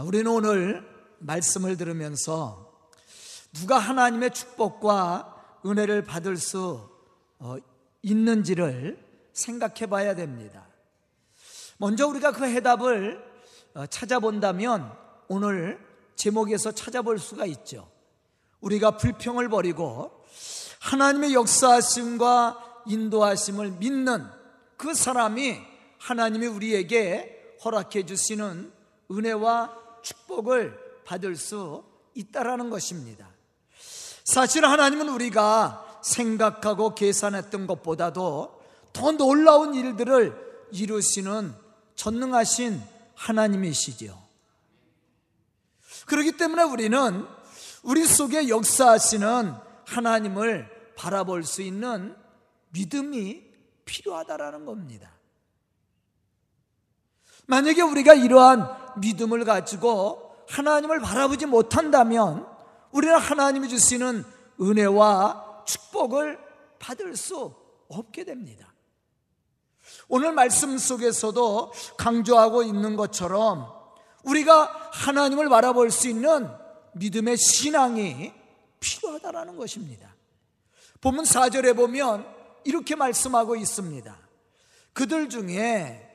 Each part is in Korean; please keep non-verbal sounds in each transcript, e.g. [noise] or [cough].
아, 우리는 오늘 말씀을 들으면서 누가 하나님의 축복과 은혜를 받을 수 어, 있는지를 생각해 봐야 됩니다. 먼저 우리가 그 해답을 어, 찾아본다면 오늘 제목에서 찾아볼 수가 있죠. 우리가 불평을 버리고 하나님의 역사하심과 인도하심을 믿는 그 사람이 하나님이 우리에게 허락해 주시는 은혜와 축복을 받을 수 있다라는 것입니다. 사실 하나님은 우리가 생각하고 계산했던 것보다도 더 놀라운 일들을 이루시는 전능하신 하나님이시죠. 그렇기 때문에 우리는 우리 속에 역사하시는 하나님을 바라볼 수 있는 믿음이 필요하다라는 겁니다. 만약에 우리가 이러한 믿음을 가지고 하나님을 바라보지 못한다면 우리는 하나님이 주시는 은혜와 축복을 받을 수 없게 됩니다. 오늘 말씀 속에서도 강조하고 있는 것처럼 우리가 하나님을 바라볼 수 있는 믿음의 신앙이 필요하다라는 것입니다. 본문 4절에 보면 이렇게 말씀하고 있습니다. 그들 중에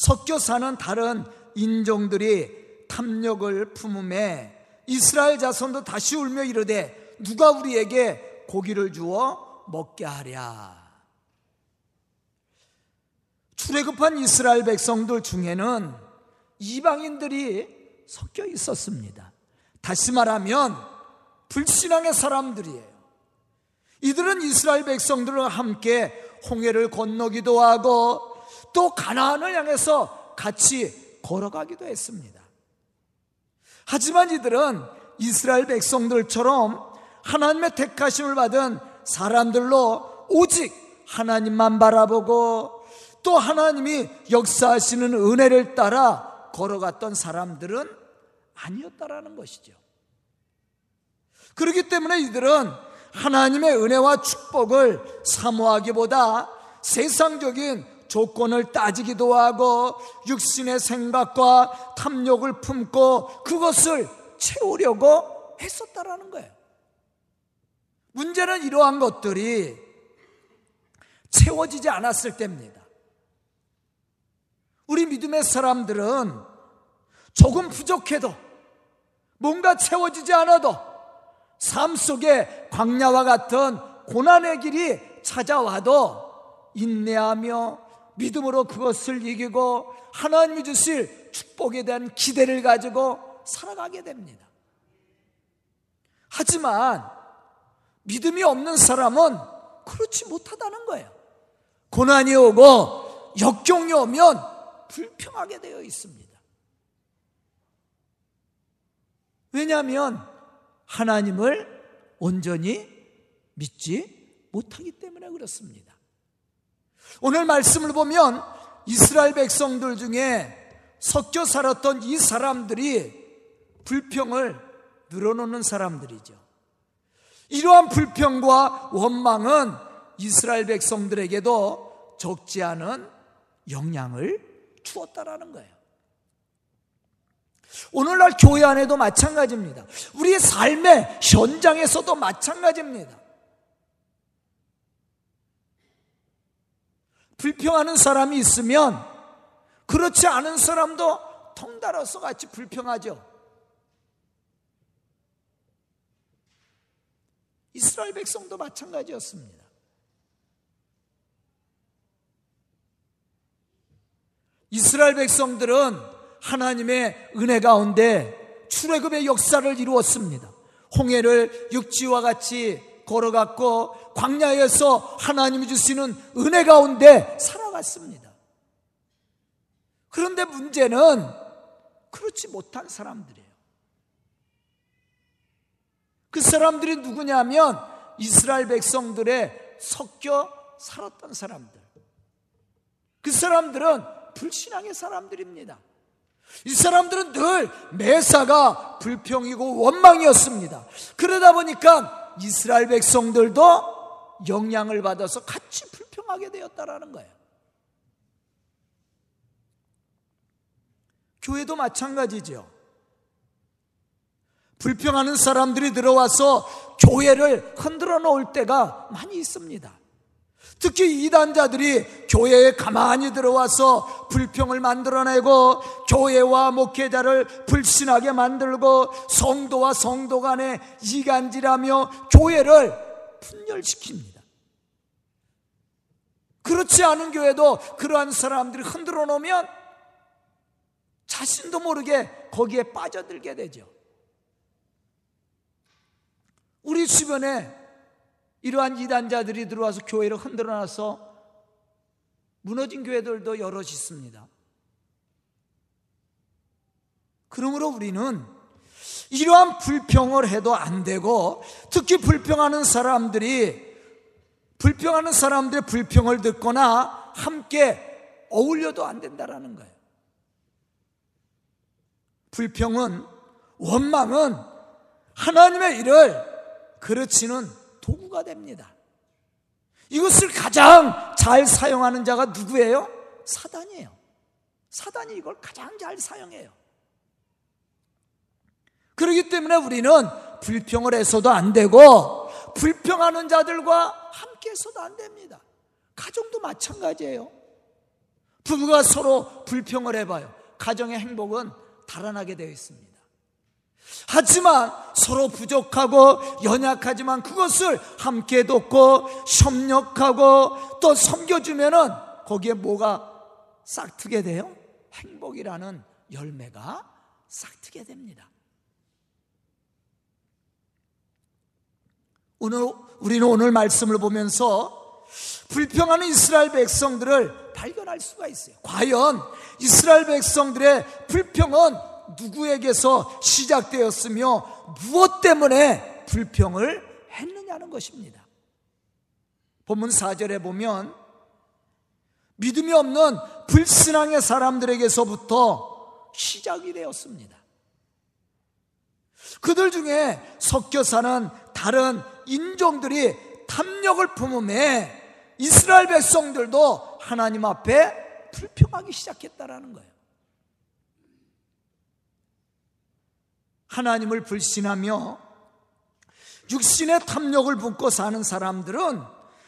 섞여 사는 다른 인종들이 탐욕을 품음에 이스라엘 자손도 다시 울며 이르되 누가 우리에게 고기를 주어 먹게 하랴. 출애굽한 이스라엘 백성들 중에는 이방인들이 섞여 있었습니다. 다시 말하면 불신앙의 사람들이에요. 이들은 이스라엘 백성들과 함께 홍해를 건너기도 하고 또 가나안을 향해서 같이 걸어가기도 했습니다. 하지만 이들은 이스라엘 백성들처럼 하나님의 택하심을 받은 사람들로 오직 하나님만 바라보고 또 하나님이 역사하시는 은혜를 따라 걸어갔던 사람들은 아니었다라는 것이죠. 그렇기 때문에 이들은 하나님의 은혜와 축복을 사모하기보다 세상적인 조건을 따지기도 하고 육신의 생각과 탐욕을 품고 그것을 채우려고 했었다라는 거예요. 문제는 이러한 것들이 채워지지 않았을 때입니다. 우리 믿음의 사람들은 조금 부족해도 뭔가 채워지지 않아도 삶 속에 광야와 같은 고난의 길이 찾아와도 인내하며 믿음으로 그것을 이기고 하나님이 주실 축복에 대한 기대를 가지고 살아가게 됩니다. 하지만 믿음이 없는 사람은 그렇지 못하다는 거예요. 고난이 오고 역경이 오면 불평하게 되어 있습니다. 왜냐하면 하나님을 온전히 믿지 못하기 때문에 그렇습니다. 오늘 말씀을 보면 이스라엘 백성들 중에 섞여 살았던 이 사람들이 불평을 늘어놓는 사람들이죠. 이러한 불평과 원망은 이스라엘 백성들에게도 적지 않은 영향을 주었다라는 거예요. 오늘날 교회 안에도 마찬가지입니다. 우리의 삶의 현장에서도 마찬가지입니다. 불평하는 사람이 있으면 그렇지 않은 사람도 통달아서 같이 불평하죠. 이스라엘 백성도 마찬가지였습니다. 이스라엘 백성들은 하나님의 은혜 가운데 출애굽의 역사를 이루었습니다. 홍해를 육지와 같이 걸어갔고 광야에서 하나님이 주시는 은혜 가운데 살아갔습니다. 그런데 문제는 그렇지 못한 사람들이에요. 그 사람들이 누구냐면 이스라엘 백성들의 섞여 살았던 사람들. 그 사람들은 불신앙의 사람들입니다. 이 사람들은 늘 매사가 불평이고 원망이었습니다. 그러다 보니까 이스라엘 백성들도 영향을 받아서 같이 불평하게 되었다라는 거예요. 교회도 마찬가지죠. 불평하는 사람들이 들어와서 교회를 흔들어 놓을 때가 많이 있습니다. 특히 이단자들이 교회에 가만히 들어와서 불평을 만들어내고 교회와 목회자를 불신하게 만들고 성도와 성도 간에 이간질하며 교회를 분열시킵니다. 그렇지 않은 교회도 그러한 사람들이 흔들어 놓으면 자신도 모르게 거기에 빠져들게 되죠. 우리 주변에 이러한 이단자들이 들어와서 교회를 흔들어 놔서 무너진 교회들도 여럿 있습니다. 그러므로 우리는 이러한 불평을 해도 안 되고 특히 불평하는 사람들이 불평하는 사람들의 불평을 듣거나 함께 어울려도 안 된다라는 거예요. 불평은 원망은 하나님의 일을 그렇지는 도구가 됩니다. 이것을 가장 잘 사용하는 자가 누구예요? 사단이에요. 사단이 이걸 가장 잘 사용해요. 그렇기 때문에 우리는 불평을 해서도 안 되고 불평하는 자들과 함께 해서도 안 됩니다. 가정도 마찬가지예요. 부부가 서로 불평을 해봐요. 가정의 행복은 달아나게 되어 있습니다. 하지만 서로 부족하고 연약하지만 그것을 함께 돕고 협력하고 또 섬겨주면은 거기에 뭐가 싹트게 돼요? 행복이라는 열매가 싹트게 됩니다. 오늘 우리는 오늘 말씀을 보면서 불평하는 이스라엘 백성들을 발견할 수가 있어요. 과연 이스라엘 백성들의 불평은 누구에게서 시작되었으며 무엇 때문에 불평을 했느냐는 것입니다. 본문 4절에 보면 믿음이 없는 불신앙의 사람들에게서부터 시작이 되었습니다. 그들 중에 섞여 사는 다른 인종들이 탐욕을 품음에 이스라엘 백성들도 하나님 앞에 불평하기 시작했다라는 거예요. 하나님을 불신하며 육신의 탐욕을 품고 사는 사람들은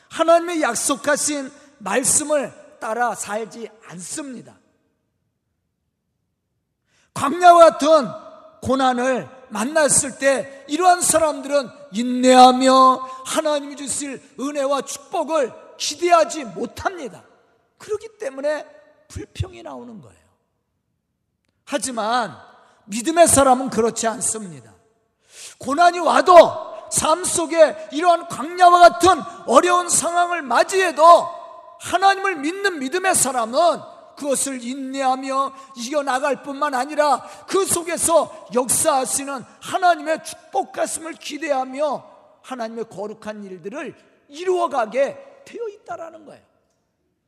하나님의 약속하신 말씀을 따라 살지 않습니다. 광야와 같은 고난을 만났을 때 이러한 사람들은 인내하며 하나님이 주실 은혜와 축복을 기대하지 못합니다. 그렇기 때문에 불평이 나오는 거예요. 하지만 믿음의 사람은 그렇지 않습니다. 고난이 와도 삶 속에 이러한 광야와 같은 어려운 상황을 맞이해도 하나님을 믿는 믿음의 사람은 그것을 인내하며 이겨나갈 뿐만 아니라 그 속에서 역사하시는 하나님의 축복 가슴을 기대하며 하나님의 거룩한 일들을 이루어가게 되어 있다라는 거예요.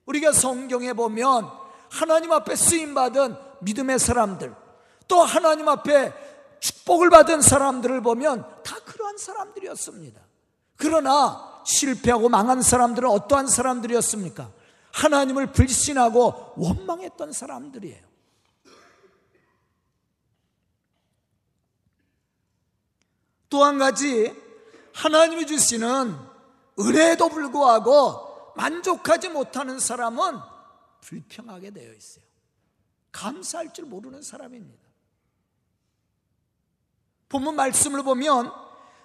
우리가 성경에 보면 하나님 앞에 쓰임 받은 믿음의 사람들, 또 하나님 앞에 축복을 받은 사람들을 보면 다 그러한 사람들이었습니다. 그러나 실패하고 망한 사람들은 어떠한 사람들이었습니까? 하나님을 불신하고 원망했던 사람들이에요. 또 한 가지 하나님이 주시는 은혜에도 불구하고 만족하지 못하는 사람은 불평하게 되어 있어요. 감사할 줄 모르는 사람입니다. 본문 말씀을 보면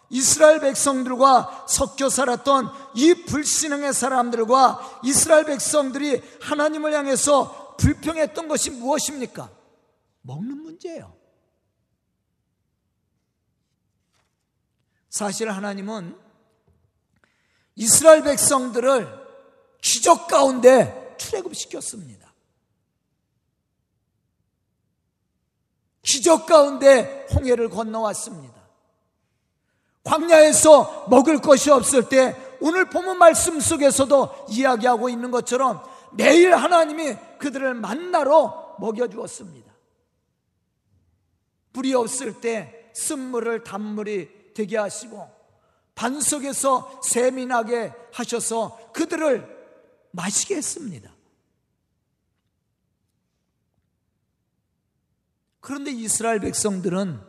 이스라엘 백성들과 섞여 살았던 이 불신앙의 사람들과 이스라엘 백성들이 하나님을 향해서 불평했던 것이 무엇입니까? 먹는 문제예요. 사실 하나님은 이스라엘 백성들을 기적 가운데 출애굽시켰습니다. 기적 가운데 홍해를 건너왔습니다. 광야에서 먹을 것이 없을 때 오늘 본문 말씀 속에서도 이야기하고 있는 것처럼 매일 하나님이 그들을 만나러 먹여주었습니다. 불이 없을 때 쓴물을 단물이 되게 하시고 반석에서 샘이 나게 하셔서 그들을 마시게 했습니다. 그런데 이스라엘 백성들은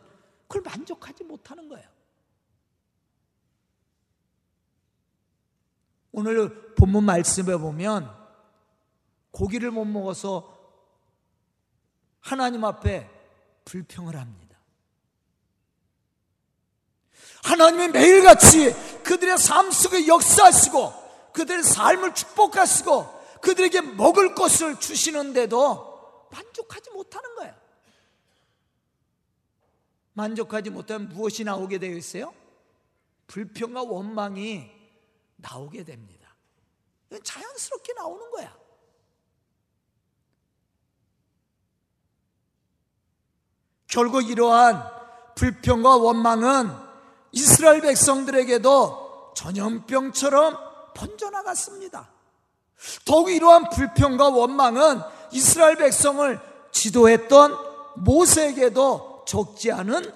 그걸 만족하지 못하는 거예요. 오늘 본문 말씀에 보면 고기를 못 먹어서 하나님 앞에 불평을 합니다. 하나님이 매일같이 그들의 삶 속에 역사하시고 그들의 삶을 축복하시고 그들에게 먹을 것을 주시는데도 만족하지 못하는 거예요. 만족하지 못하면 무엇이 나오게 되어 있어요? 불평과 원망이 나오게 됩니다. 자연스럽게 나오는 거야. 결국 이러한 불평과 원망은 이스라엘 백성들에게도 전염병처럼 번져나갔습니다. 더욱 이러한 불평과 원망은 이스라엘 백성을 지도했던 모세에게도 적지 않은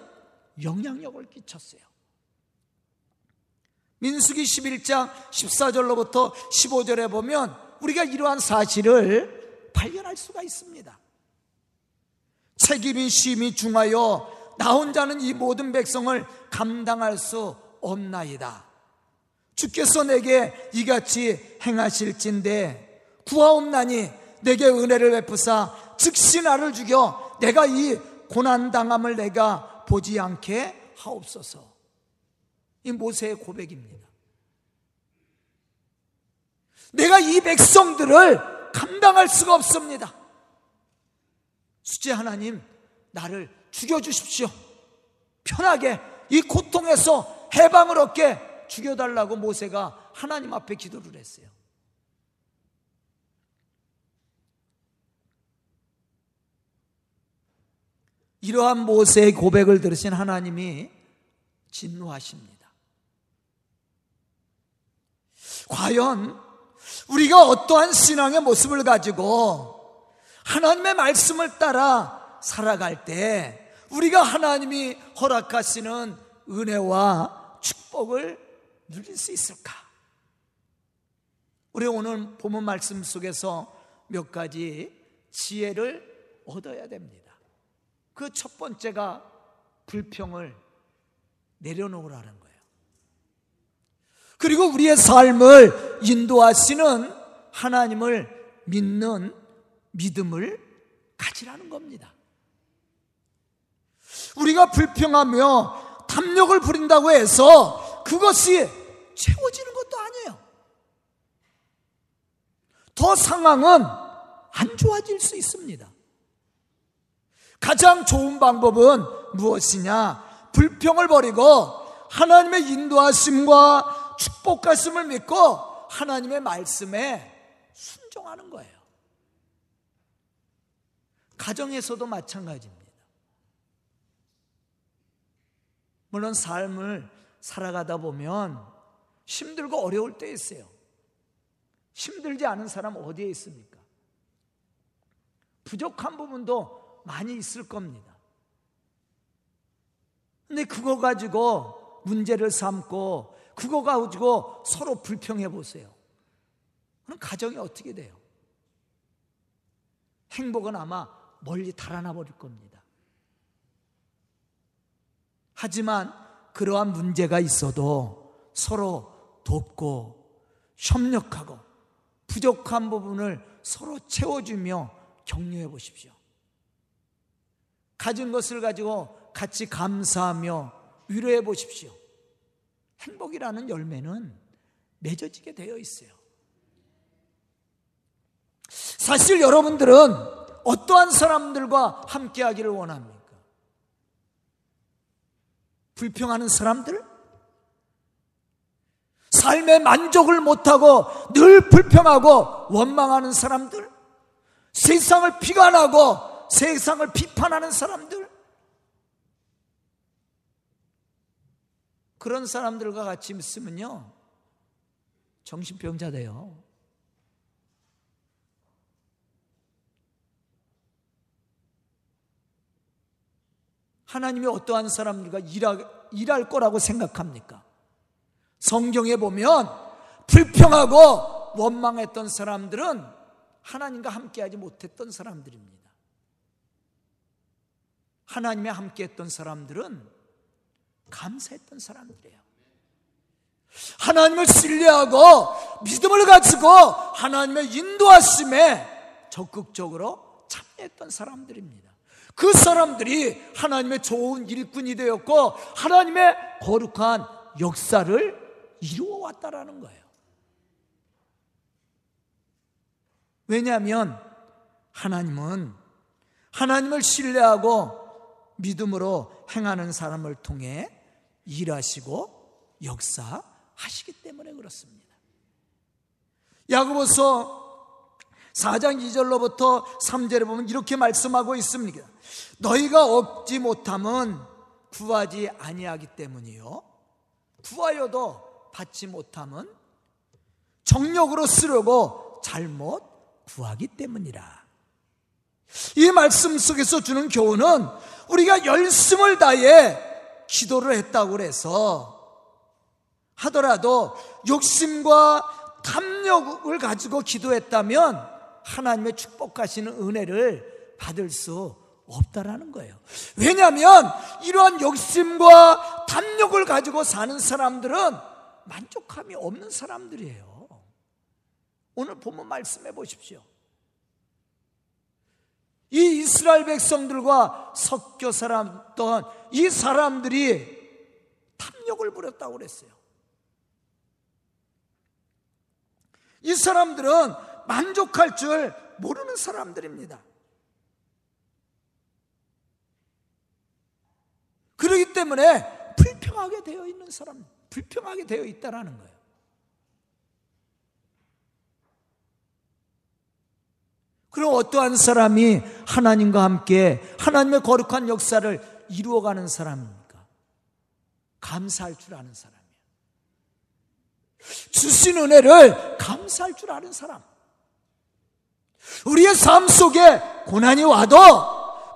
영향력을 끼쳤어요. 민수기 11장 14절로부터 15절에 보면 우리가 이러한 사실을 발견할 수가 있습니다. 책임이 심히 중하여 나 혼자는 이 모든 백성을 감당할 수 없나이다. 주께서 내게 이같이 행하실진데 구하옵나니 내게 은혜를 베푸사 즉시 나를 죽여 내가 이 고난 당함을 내가 보지 않게 하옵소서. 이 모세의 고백입니다. 내가 이 백성들을 감당할 수가 없습니다. 수제 하나님, 나를 죽여주십시오. 편하게 이 고통에서 해방을 얻게 죽여달라고 모세가 하나님 앞에 기도를 했어요. 이러한 모세의 고백을 들으신 하나님이 진노하십니다. 과연 우리가 어떠한 신앙의 모습을 가지고 하나님의 말씀을 따라 살아갈 때 우리가 하나님이 허락하시는 은혜와 축복을 누릴 수 있을까? 우리 오늘 본문 말씀 속에서 몇 가지 지혜를 얻어야 됩니다. 그 첫 번째가 불평을 내려놓으라는 거예요. 그리고 우리의 삶을 인도하시는 하나님을 믿는 믿음을 가지라는 겁니다. 우리가 불평하며 탐욕을 부린다고 해서 그것이 채워지는 것도 아니에요. 더 상황은 안 좋아질 수 있습니다. 가장 좋은 방법은 무엇이냐? 불평을 버리고 하나님의 인도하심과 축복하심을 믿고 하나님의 말씀에 순종하는 거예요. 가정에서도 마찬가지입니다. 물론 삶을 살아가다 보면 힘들고 어려울 때 있어요. 힘들지 않은 사람 어디에 있습니까? 부족한 부분도 많이 있을 겁니다. 근데 그거 가지고 문제를 삼고 그거 가지고 서로 불평해 보세요. 그럼 가정이 어떻게 돼요? 행복은 아마 멀리 달아나 버릴 겁니다. 하지만 그러한 문제가 있어도 서로 돕고 협력하고 부족한 부분을 서로 채워주며 격려해 보십시오. 가진 것을 가지고 같이 감사하며 위로해 보십시오. 행복이라는 열매는 맺어지게 되어 있어요. 사실 여러분들은 어떠한 사람들과 함께 하기를 원합니까? 불평하는 사람들? 삶의 만족을 못하고 늘 불평하고 원망하는 사람들? 세상을 비관하고 세상을 비판하는 사람들? 그런 사람들과 같이 있으면요, 정신병자 돼요. 하나님이 어떠한 사람들과 일하, 일할 거라고 생각합니까? 성경에 보면 불평하고 원망했던 사람들은 하나님과 함께하지 못했던 사람들입니다. 하나님의 함께 했던 사람들은 감사했던 사람들이에요. 하나님을 신뢰하고 믿음을 가지고 하나님의 인도하심에 적극적으로 참여했던 사람들입니다. 그 사람들이 하나님의 좋은 일꾼이 되었고 하나님의 거룩한 역사를 이루어 왔다라는 거예요. 왜냐하면 하나님은 하나님을 신뢰하고 믿음으로 행하는 사람을 통해 일하시고 역사하시기 때문에 그렇습니다. 야고보서 4장 2절로부터 3절에 보면 이렇게 말씀하고 있습니다. 너희가 얻지 못함은 구하지 아니하기 때문이요. 구하여도 받지 못함은 정력으로 쓰려고 잘못 구하기 때문이라. 이 말씀 속에서 주는 교훈은 우리가 열심을 다해 기도를 했다고 해서 하더라도 욕심과 탐욕을 가지고 기도했다면 하나님의 축복하시는 은혜를 받을 수 없다라는 거예요. 왜냐하면 이러한 욕심과 탐욕을 가지고 사는 사람들은 만족함이 없는 사람들이에요. 오늘 본문 말씀해 보십시오. 이 이스라엘 백성들과 섞여 살았던 이 사람들이 탐욕을 부렸다고 그랬어요. 이 사람들은 만족할 줄 모르는 사람들입니다. 그렇기 때문에 불평하게 되어 있는 사람, 불평하게 되어 있다라는 거예요. 그럼 어떠한 사람이 하나님과 함께 하나님의 거룩한 역사를 이루어가는 사람입니까? 감사할 줄 아는 사람이에요. 주신 은혜를 감사할 줄 아는 사람. 우리의 삶 속에 고난이 와도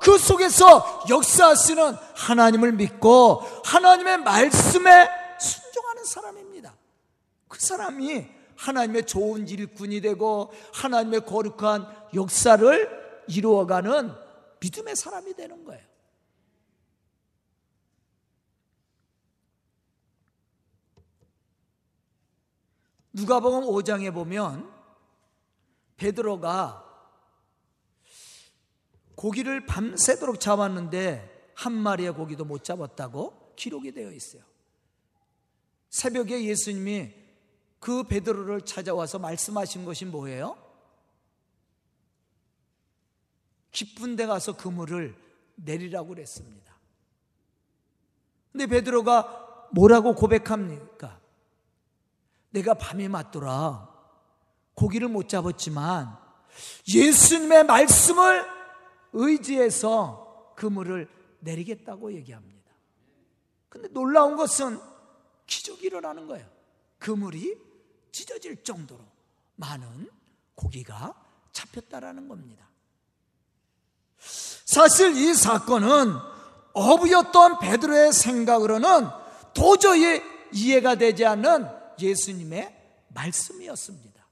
그 속에서 역사하시는 하나님을 믿고 하나님의 말씀에 순종하는 사람입니다. 그 사람이 하나님의 좋은 일꾼이 되고 하나님의 거룩한 역사를 이루어가는 믿음의 사람이 되는 거예요. 누가복음 5장에 보면 베드로가 고기를 밤새도록 잡았는데 한 마리의 고기도 못 잡았다고 기록이 되어 있어요. 새벽에 예수님이 그 베드로를 찾아와서 말씀하신 것이 뭐예요? 깊은 데 가서 그물을 내리라고 그랬습니다. 근데 베드로가 뭐라고 고백합니까? 내가 밤에 맞더라. 고기를 못 잡았지만 예수님의 말씀을 의지해서 그물을 내리겠다고 얘기합니다. 근데 놀라운 것은 기적이 일어나는 거예요. 그물이 찢어질 정도로 많은 고기가 잡혔다라는 겁니다. 사실 이 사건은 어부였던 베드로의 생각으로는 도저히 이해가 되지 않는 예수님의 말씀이었습니다.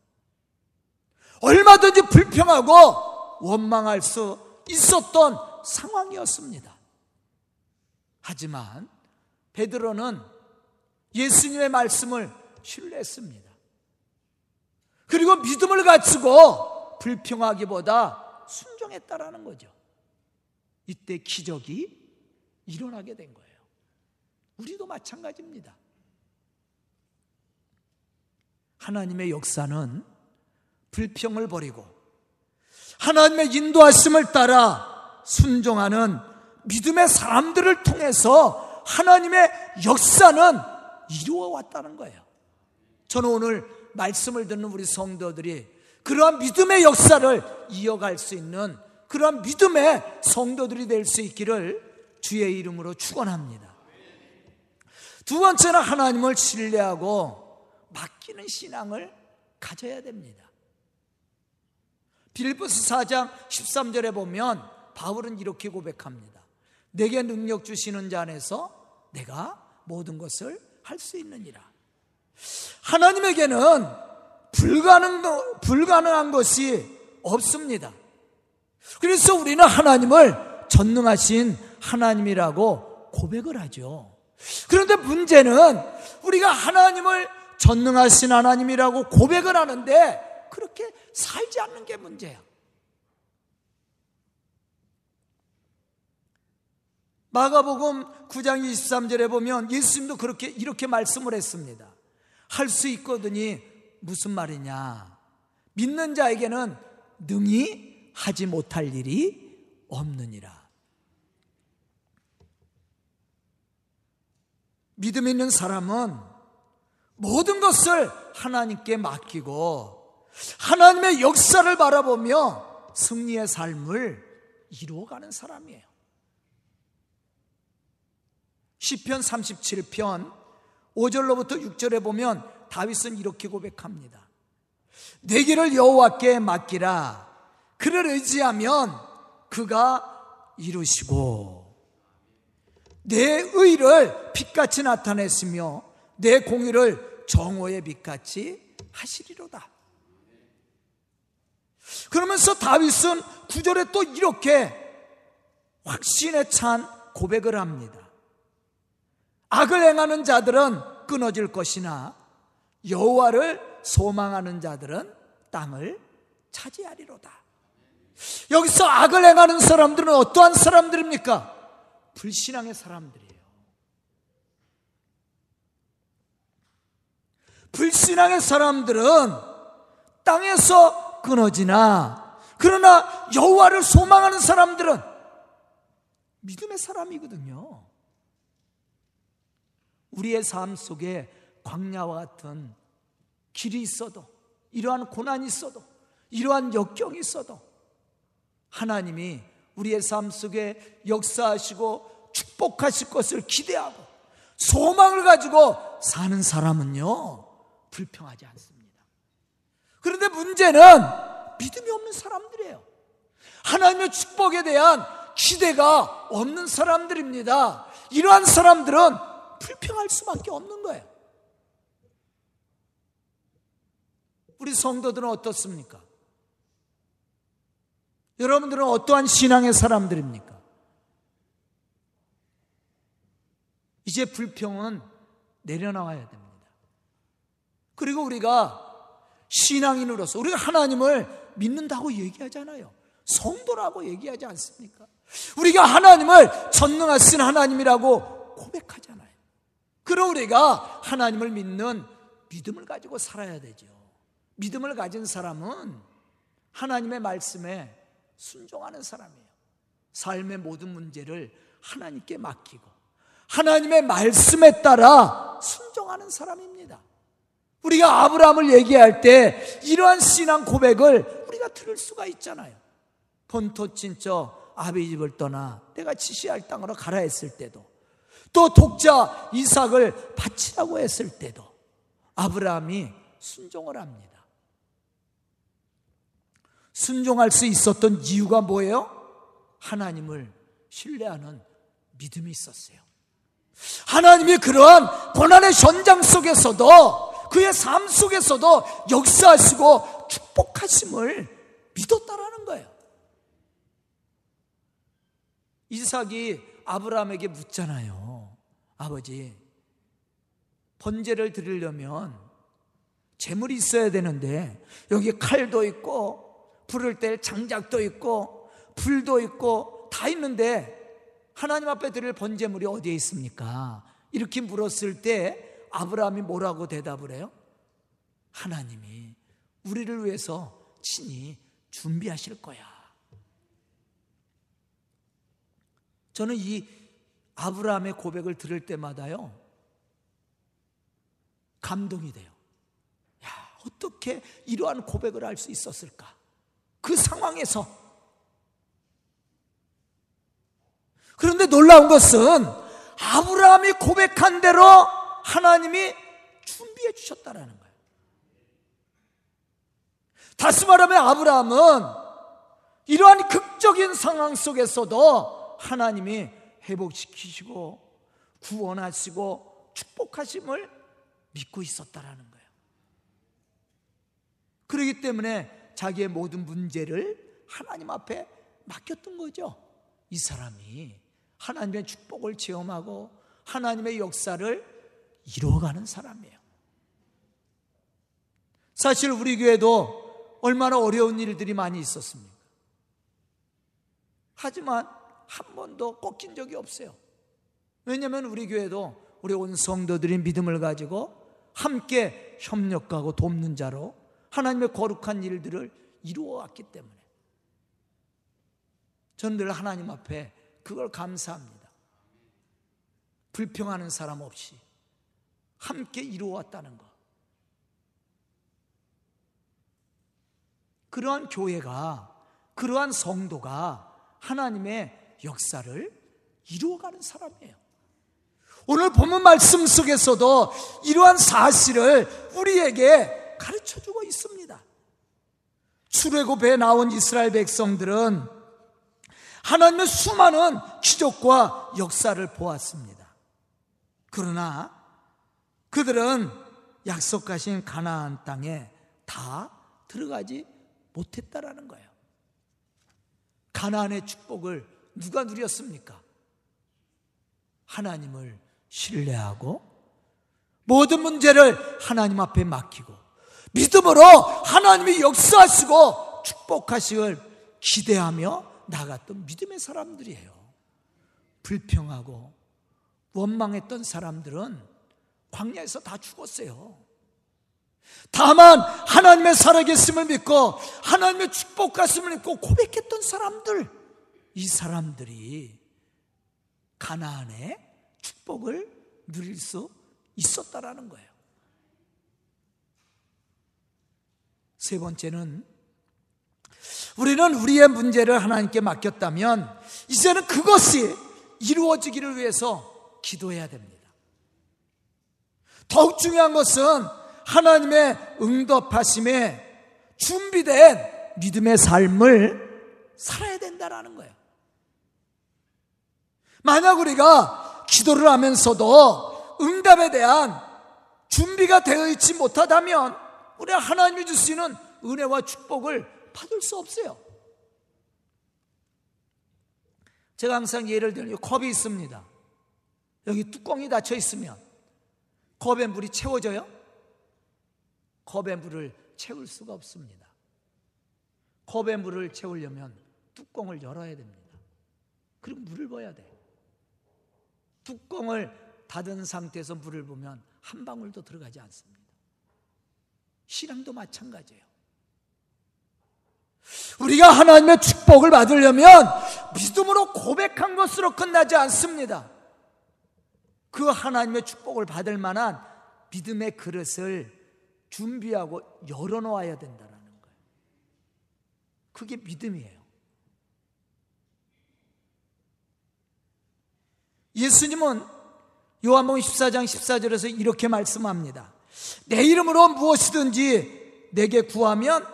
얼마든지 불평하고 원망할 수 있었던 상황이었습니다. 하지만 베드로는 예수님의 말씀을 신뢰했습니다. 그리고 믿음을 갖추고 불평하기보다 순종했다라는 거죠. 이때 기적이 일어나게 된 거예요. 우리도 마찬가지입니다. 하나님의 역사는 불평을 버리고 하나님의 인도하심을 따라 순종하는 믿음의 사람들을 통해서 하나님의 역사는 이루어 왔다는 거예요. 저는 오늘 말씀을 듣는 우리 성도들이 그러한 믿음의 역사를 이어갈 수 있는 그러한 믿음의 성도들이 될 수 있기를 주의 이름으로 축원합니다. 두 번째는 하나님을 신뢰하고 맡기는 신앙을 가져야 됩니다. 빌리포스 4장 13절에 보면 바울은 이렇게 고백합니다. 내게 능력 주시는 자 안에서 내가 모든 것을 할 수 있느니라. 하나님에게는 불가능, 불가능한 것이 없습니다. 그래서 우리는 하나님을 전능하신 하나님이라고 고백을 하죠. 그런데 문제는 우리가 하나님을 전능하신 하나님이라고 고백을 하는데 그렇게 살지 않는 게 문제야. 마가복음 9장 23절에 보면 예수님도 그렇게 이렇게 말씀을 했습니다. 할 수 있거든이 무슨 말이냐? 믿는 자에게는 능히 하지 못할 일이 없느니라. 믿음 있는 사람은 모든 것을 하나님께 맡기고 하나님의 역사를 바라보며 승리의 삶을 이루어가는 사람이에요. 시편 37편 5절로부터 6절에 보면 다윗은 이렇게 고백합니다. 내 길을 여호와께 맡기라. 그를 의지하면 그가 이루시고 내 의를 빛같이 나타냈으며 내 공의를 정오의 빛같이 하시리로다. 그러면서 다윗은 구절에 또 이렇게 확신에 찬 고백을 합니다. 악을 행하는 자들은 끊어질 것이나 여호와를 소망하는 자들은 땅을 차지하리로다. 여기서 악을 행하는 사람들은 어떠한 사람들입니까? 불신앙의 사람들이에요. 불신앙의 사람들은 땅에서 끊어지나 그러나 여호와를 소망하는 사람들은 믿음의 사람이거든요. 우리의 삶 속에 광야와 같은 길이 있어도 이러한 고난이 있어도 이러한 역경이 있어도 하나님이 우리의 삶 속에 역사하시고 축복하실 것을 기대하고 소망을 가지고 사는 사람은요 불평하지 않습니다. 그런데 문제는 믿음이 없는 사람들이에요. 하나님의 축복에 대한 기대가 없는 사람들입니다. 이러한 사람들은 불평할 수밖에 없는 거예요. 우리 성도들은 어떻습니까? 여러분들은 어떠한 신앙의 사람들입니까? 이제 불평은 내려놔야 됩니다. 그리고 우리가 신앙인으로서 우리가 하나님을 믿는다고 얘기하잖아요. 성도라고 얘기하지 않습니까? 우리가 하나님을 전능하신 하나님이라고 고백하잖아요. 그럼 우리가 하나님을 믿는 믿음을 가지고 살아야 되죠. 믿음을 가진 사람은 하나님의 말씀에 순종하는 사람이에요. 삶의 모든 문제를 하나님께 맡기고 하나님의 말씀에 따라 순종하는 사람입니다. 우리가 아브라함을 얘기할 때 이러한 신앙 고백을 우리가 들을 수가 있잖아요. 본토 친척 아비 집을 떠나 내가 지시할 땅으로 가라 했을 때도 또 독자 이삭을 바치라고 했을 때도 아브라함이 순종을 합니다. 순종할 수 있었던 이유가 뭐예요? 하나님을 신뢰하는 믿음이 있었어요. 하나님이 그러한 고난의 현장 속에서도 그의 삶 속에서도 역사하시고 축복하심을 믿었다라는 거예요. 이삭이 아브라함에게 묻잖아요. 아버지, 번제를 드리려면 재물이 있어야 되는데 여기 칼도 있고 불을 뗄 장작도 있고 불도 있고 다 있는데 하나님 앞에 드릴 번제물이 어디에 있습니까? 이렇게 물었을 때 아브라함이 뭐라고 대답을 해요? 하나님이 우리를 위해서 친히 준비하실 거야. 저는 이 아브라함의 고백을 들을 때마다요, 감동이 돼요. 야, 어떻게 이러한 고백을 할 수 있었을까? 그 상황에서. 그런데 놀라운 것은 아브라함이 고백한 대로 하나님이 준비해 주셨다라는 거예요. 다시 말하면 아브라함은 이러한 극적인 상황 속에서도 하나님이 회복시키시고 구원하시고 축복하심을 믿고 있었다라는 거예요. 그렇기 때문에 자기의 모든 문제를 하나님 앞에 맡겼던 거죠. 이 사람이 하나님의 축복을 체험하고 하나님의 역사를 이루어가는 사람이에요. 사실 우리 교회도 얼마나 어려운 일들이 많이 있었습니까? 하지만 한 번도 꺾인 적이 없어요. 왜냐하면 우리 교회도 우리 온 성도들이 믿음을 가지고 함께 협력하고 돕는 자로 하나님의 거룩한 일들을 이루어왔기 때문에 저는 늘 하나님 앞에 그걸 감사합니다. 불평하는 사람 없이 함께 이루어왔다는 것. 그러한 교회가, 그러한 성도가 하나님의 역사를 이루어가는 사람이에요. 오늘 본문 말씀 속에서도 이러한 사실을 우리에게 가르쳐 주고 있습니다. 출애굽에 나온 이스라엘 백성들은 하나님의 수많은 기적과 역사를 보았습니다. 그러나 그들은 약속하신 가나안 땅에 다 들어가지 못했다라는 거예요. 가나안의 축복을 누가 누렸습니까? 하나님을 신뢰하고 모든 문제를 하나님 앞에 맡기고 믿음으로 하나님이 역사하시고 축복하시길 기대하며 나갔던 믿음의 사람들이에요. 불평하고 원망했던 사람들은 광야에서 다 죽었어요. 다만 하나님의 살아계심을 믿고 하나님의 축복하심을 믿고 고백했던 사람들 이 사람들이 가나안의 축복을 누릴 수 있었다라는 거예요. 세 번째는 우리는 우리의 문제를 하나님께 맡겼다면 이제는 그것이 이루어지기를 위해서 기도해야 됩니다. 더욱 중요한 것은 하나님의 응답하심에 준비된 믿음의 삶을 살아야 된다라는 거예요. 만약 우리가 기도를 하면서도 응답에 대한 준비가 되어 있지 못하다면 우리가 하나님이 주시는 은혜와 축복을 받을 수 없어요. 제가 항상 예를 들면 컵이 있습니다. 여기 뚜껑이 닫혀 있으면 컵에 물이 채워져요? 컵에 물을 채울 수가 없습니다. 컵에 물을 채우려면 뚜껑을 열어야 됩니다. 그리고 물을 부어야 돼. 뚜껑을 닫은 상태에서 물을 보면 한 방울도 들어가지 않습니다. 신앙도 마찬가지예요. 우리가 하나님의 축복을 받으려면 믿음으로 고백한 것으로 끝나지 않습니다. 그 하나님의 축복을 받을 만한 믿음의 그릇을 준비하고 열어놓아야 된다는 거예요. 그게 믿음이에요. 예수님은 요한복음 14장 14절에서 이렇게 말씀합니다. 내 이름으로 무엇이든지 내게 구하면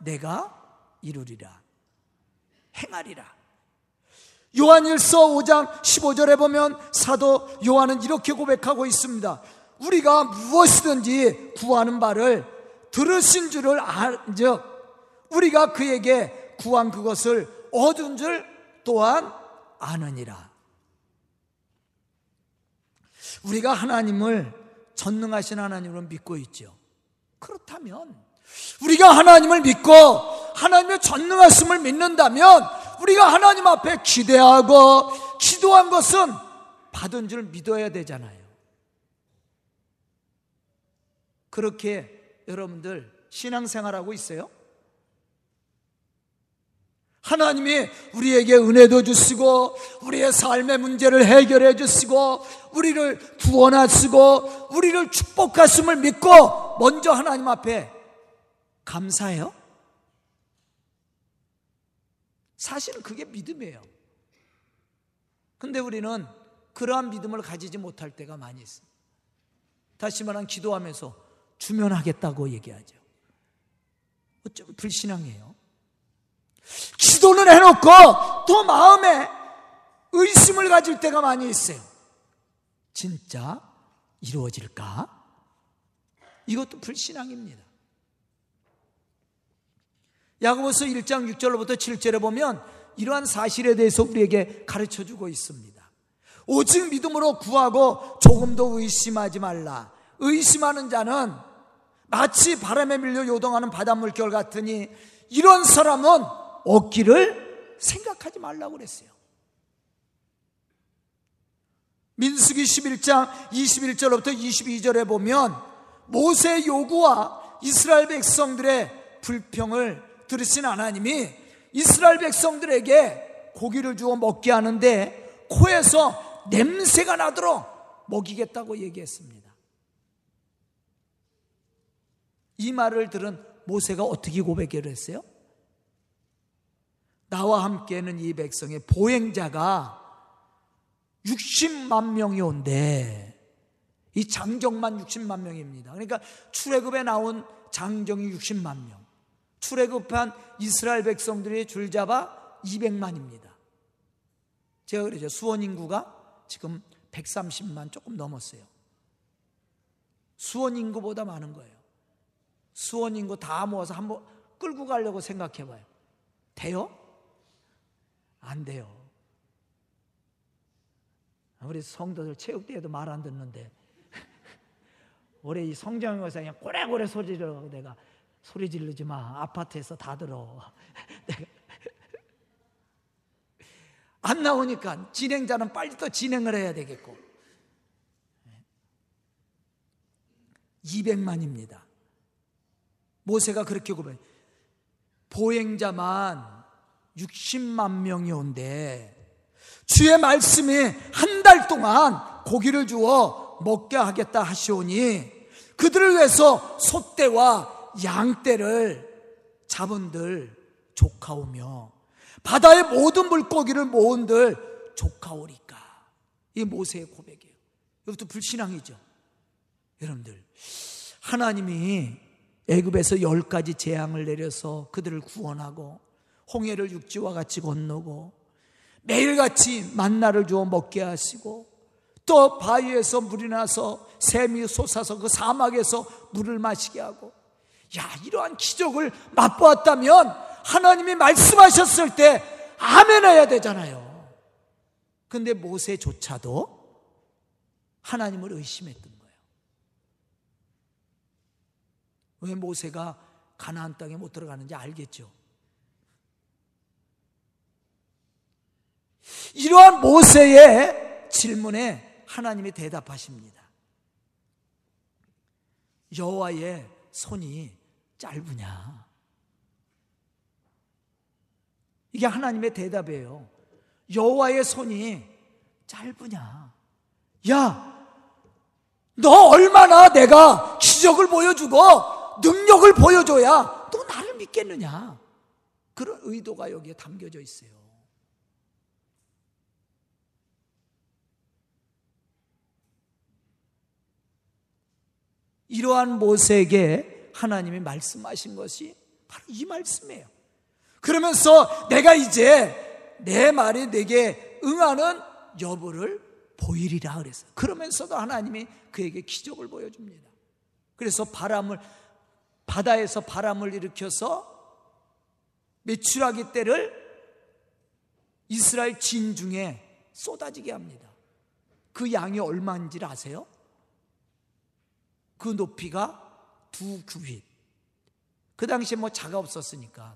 내가 이루리라. 행하리라. 요한일서 5장 15절에 보면 사도 요한은 이렇게 고백하고 있습니다. 우리가 무엇이든지 구하는 바를 들으신 줄을 알즉 우리가 그에게 구한 그것을 얻은 줄 또한 아느니라. 우리가 하나님을 전능하신 하나님으로 믿고 있죠. 그렇다면 우리가 하나님을 믿고 하나님의 전능하심을 믿는다면 우리가 하나님 앞에 기대하고 기도한 것은 받은 줄 믿어야 되잖아요. 그렇게 여러분들 신앙생활하고 있어요? 하나님이 우리에게 은혜도 주시고 우리의 삶의 문제를 해결해 주시고 우리를 구원하시고 우리를 축복하심을 믿고 먼저 하나님 앞에 감사해요? 사실은 그게 믿음이에요. 근데 우리는 그러한 믿음을 가지지 못할 때가 많이 있습니다. 다시 말하면 기도하면서 주면 하겠다고 얘기하죠. 어쩌면 불신앙이에요. 기도는 해놓고 또 마음에 의심을 가질 때가 많이 있어요. 진짜 이루어질까? 이것도 불신앙입니다. 야고보서 1장 6절로부터 7절에 보면 이러한 사실에 대해서 우리에게 가르쳐 주고 있습니다. 오직 믿음으로 구하고 조금도 의심하지 말라. 의심하는 자는 마치 바람에 밀려 요동하는 바닷물 결 같으니 이런 사람은 얻기를 생각하지 말라고 그랬어요. 민수기 11장 21절부터 22절에 보면 모세 요구와 이스라엘 백성들의 불평을 들으신 하나님이 이스라엘 백성들에게 고기를 주어 먹게 하는데 코에서 냄새가 나도록 먹이겠다고 얘기했습니다. 이 말을 들은 모세가 어떻게 고백을 했어요? 나와 함께는 이 백성의 보행자가 60만 명이 온대. 이 장정만 60만 명입니다. 그러니까 출애굽에 나온 장정이 60만 명. 출애굽한 이스라엘 백성들이 줄잡아 200만입니다. 제가 그러죠. 수원 인구가 지금 130만 조금 넘었어요. 수원 인구보다 많은 거예요. 수원 인구 다 모아서 한번 끌고 가려고 생각해 봐요. 돼요? 안 돼요. 우리 성도들 체육 대회도 말 안 듣는데 [laughs] 올해 이 성장에서 그냥 꼬래꼬래 소리 지르고 내가 소리 지르지 마. 아파트에서 다 들어. [laughs] 안 나오니까 진행자는 빨리 또 진행을 해야 되겠고. 200만입니다. 모세가 그렇게 고백 보행자만 60만 명이 온대 주의 말씀이 한 달 동안 고기를 주어 먹게 하겠다 하시오니 그들을 위해서 소떼와 양떼를 잡은들 조카오며 바다의 모든 물고기를 모은들 조카오리까? 이 모세의 고백이에요. 이것도 불신앙이죠. 여러분들 하나님이 애굽에서 열 가지 재앙을 내려서 그들을 구원하고 홍해를 육지와 같이 건너고 매일같이 만나를 주어 먹게 하시고 또 바위에서 물이 나서 샘이 솟아서 그 사막에서 물을 마시게 하고 야 이러한 기적을 맛보았다면 하나님이 말씀하셨을 때 아멘 해야 되잖아요. 근데 모세조차도 하나님을 의심했던 거예요. 왜 모세가 가나안 땅에 못 들어가는지 알겠죠 이러한 모세의 질문에 하나님이 대답하십니다. 여호와의 손이 짧으냐? 이게 하나님의 대답이에요. 여호와의 손이 짧으냐? 야, 너 얼마나 내가 기적을 보여주고 능력을 보여줘야 너 나를 믿겠느냐? 그런 의도가 여기에 담겨져 있어요. 이러한 모세에게 하나님이 말씀하신 것이 바로 이 말씀이에요. 그러면서 내가 이제 내 말이 내게 응하는 여부를 보이리라 그랬어요. 그러면서도 하나님이 그에게 기적을 보여줍니다. 그래서 바람을 바다에서 바람을 일으켜서 메추라기 떼를 이스라엘 진중에 쏟아지게 합니다. 그 양이 얼마인지 아세요? 그 높이가 두 규빗. 그 당시에 뭐 자가 없었으니까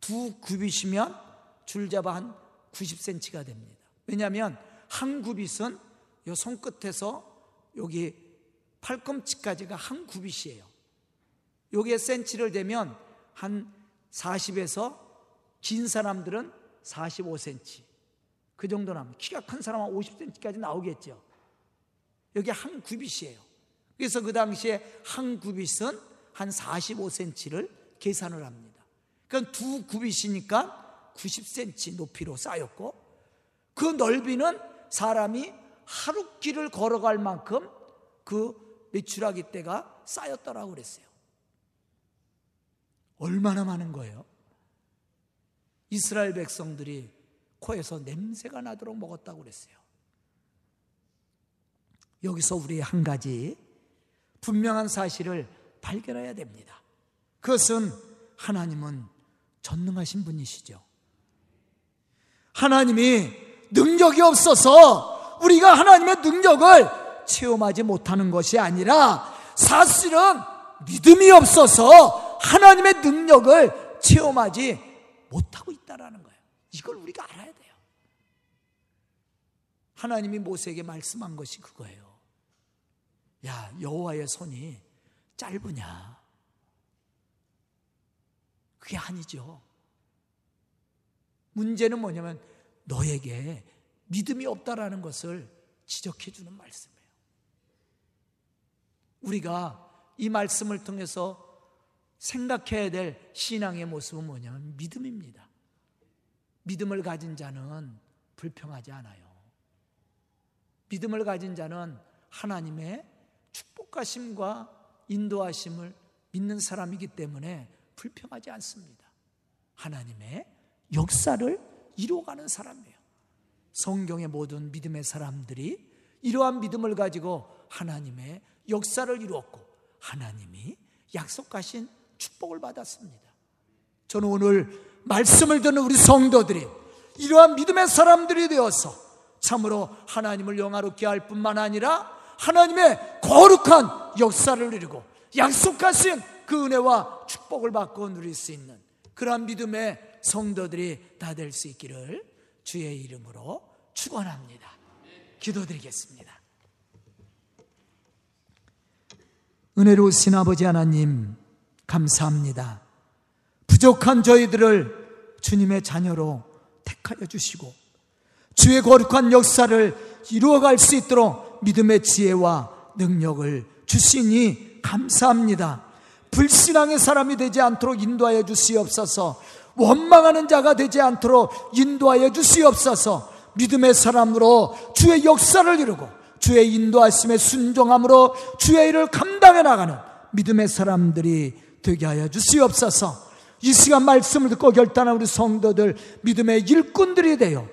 두 규빗이면 줄잡아 한 90cm가 됩니다. 왜냐하면 한 규빗은 요 손끝에서 여기 팔꿈치까지가 한 규빗이에요. 여기에 센치를 대면 한 40에서 긴 사람들은 45cm. 그 정도 나면 키가 큰 사람은 50cm까지 나오겠죠. 여기 한 규빗이에요. 그래서 그 당시에 한 구빗은 한 45cm를 계산을 합니다. 그러니까 두 구빗이니까 90cm 높이로 쌓였고 그 넓이는 사람이 하루 길을 걸어갈 만큼 그 메추라기 때가 쌓였더라고 그랬어요. 얼마나 많은 거예요? 이스라엘 백성들이 코에서 냄새가 나도록 먹었다고 그랬어요. 여기서 우리 한 가지 분명한 사실을 발견해야 됩니다. 그것은 하나님은 전능하신 분이시죠. 하나님이 능력이 없어서 우리가 하나님의 능력을 체험하지 못하는 것이 아니라 사실은 믿음이 없어서 하나님의 능력을 체험하지 못하고 있다라는 거예요. 이걸 우리가 알아야 돼요. 하나님이 모세에게 말씀한 것이 그거예요. 야, 여호와의 손이 짧으냐? 그게 아니죠. 문제는 뭐냐면 너에게 믿음이 없다라는 것을 지적해 주는 말씀이에요. 우리가 이 말씀을 통해서 생각해야 될 신앙의 모습은 뭐냐면 믿음입니다. 믿음을 가진 자는 불평하지 않아요. 믿음을 가진 자는 하나님의 축복하심과 인도하심을 믿는 사람이기 때문에 불평하지 않습니다. 하나님의 역사를 이루어가는 사람이에요. 성경의 모든 믿음의 사람들이 이러한 믿음을 가지고 하나님의 역사를 이루었고 하나님이 약속하신 축복을 받았습니다. 저는 오늘 말씀을 듣는 우리 성도들이 이러한 믿음의 사람들이 되어서 참으로 하나님을 영화롭게 할 뿐만 아니라 하나님의 거룩한 역사를 이루고 약속하신 그 은혜와 축복을 받고 누릴 수 있는 그러한 믿음의 성도들이 다 될 수 있기를 주의 이름으로 축원합니다. 기도드리겠습니다. 은혜로우신 아버지 하나님 감사합니다. 부족한 저희들을 주님의 자녀로 택하여 주시고 주의 거룩한 역사를 이루어갈 수 있도록 믿음의 지혜와 능력을 주시니 감사합니다. 불신앙의 사람이 되지 않도록 인도하여 주시옵소서. 원망하는 자가 되지 않도록 인도하여 주시옵소서. 믿음의 사람으로 주의 역사를 이루고 주의 인도하심에 순종함으로 주의 일을 감당해 나가는 믿음의 사람들이 되게 하여 주시옵소서. 이 시간 말씀을 듣고 결단한 우리 성도들 믿음의 일꾼들이 되어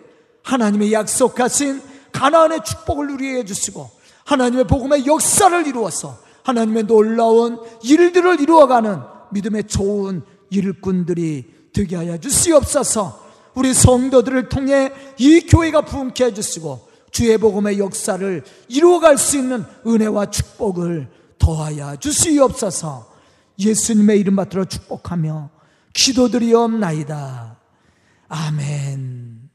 하나님의 약속하신 가나안의 축복을 누리게 해 주시고 하나님의 복음의 역사를 이루어서 하나님의 놀라운 일들을 이루어가는 믿음의 좋은 일꾼들이 되게 하여 주시옵소서. 우리 성도들을 통해 이 교회가 부흥케 해 주시고 주의 복음의 역사를 이루어갈 수 있는 은혜와 축복을 더하여 주시옵소서. 예수님의 이름 받들어 축복하며 기도드리옵나이다. 아멘.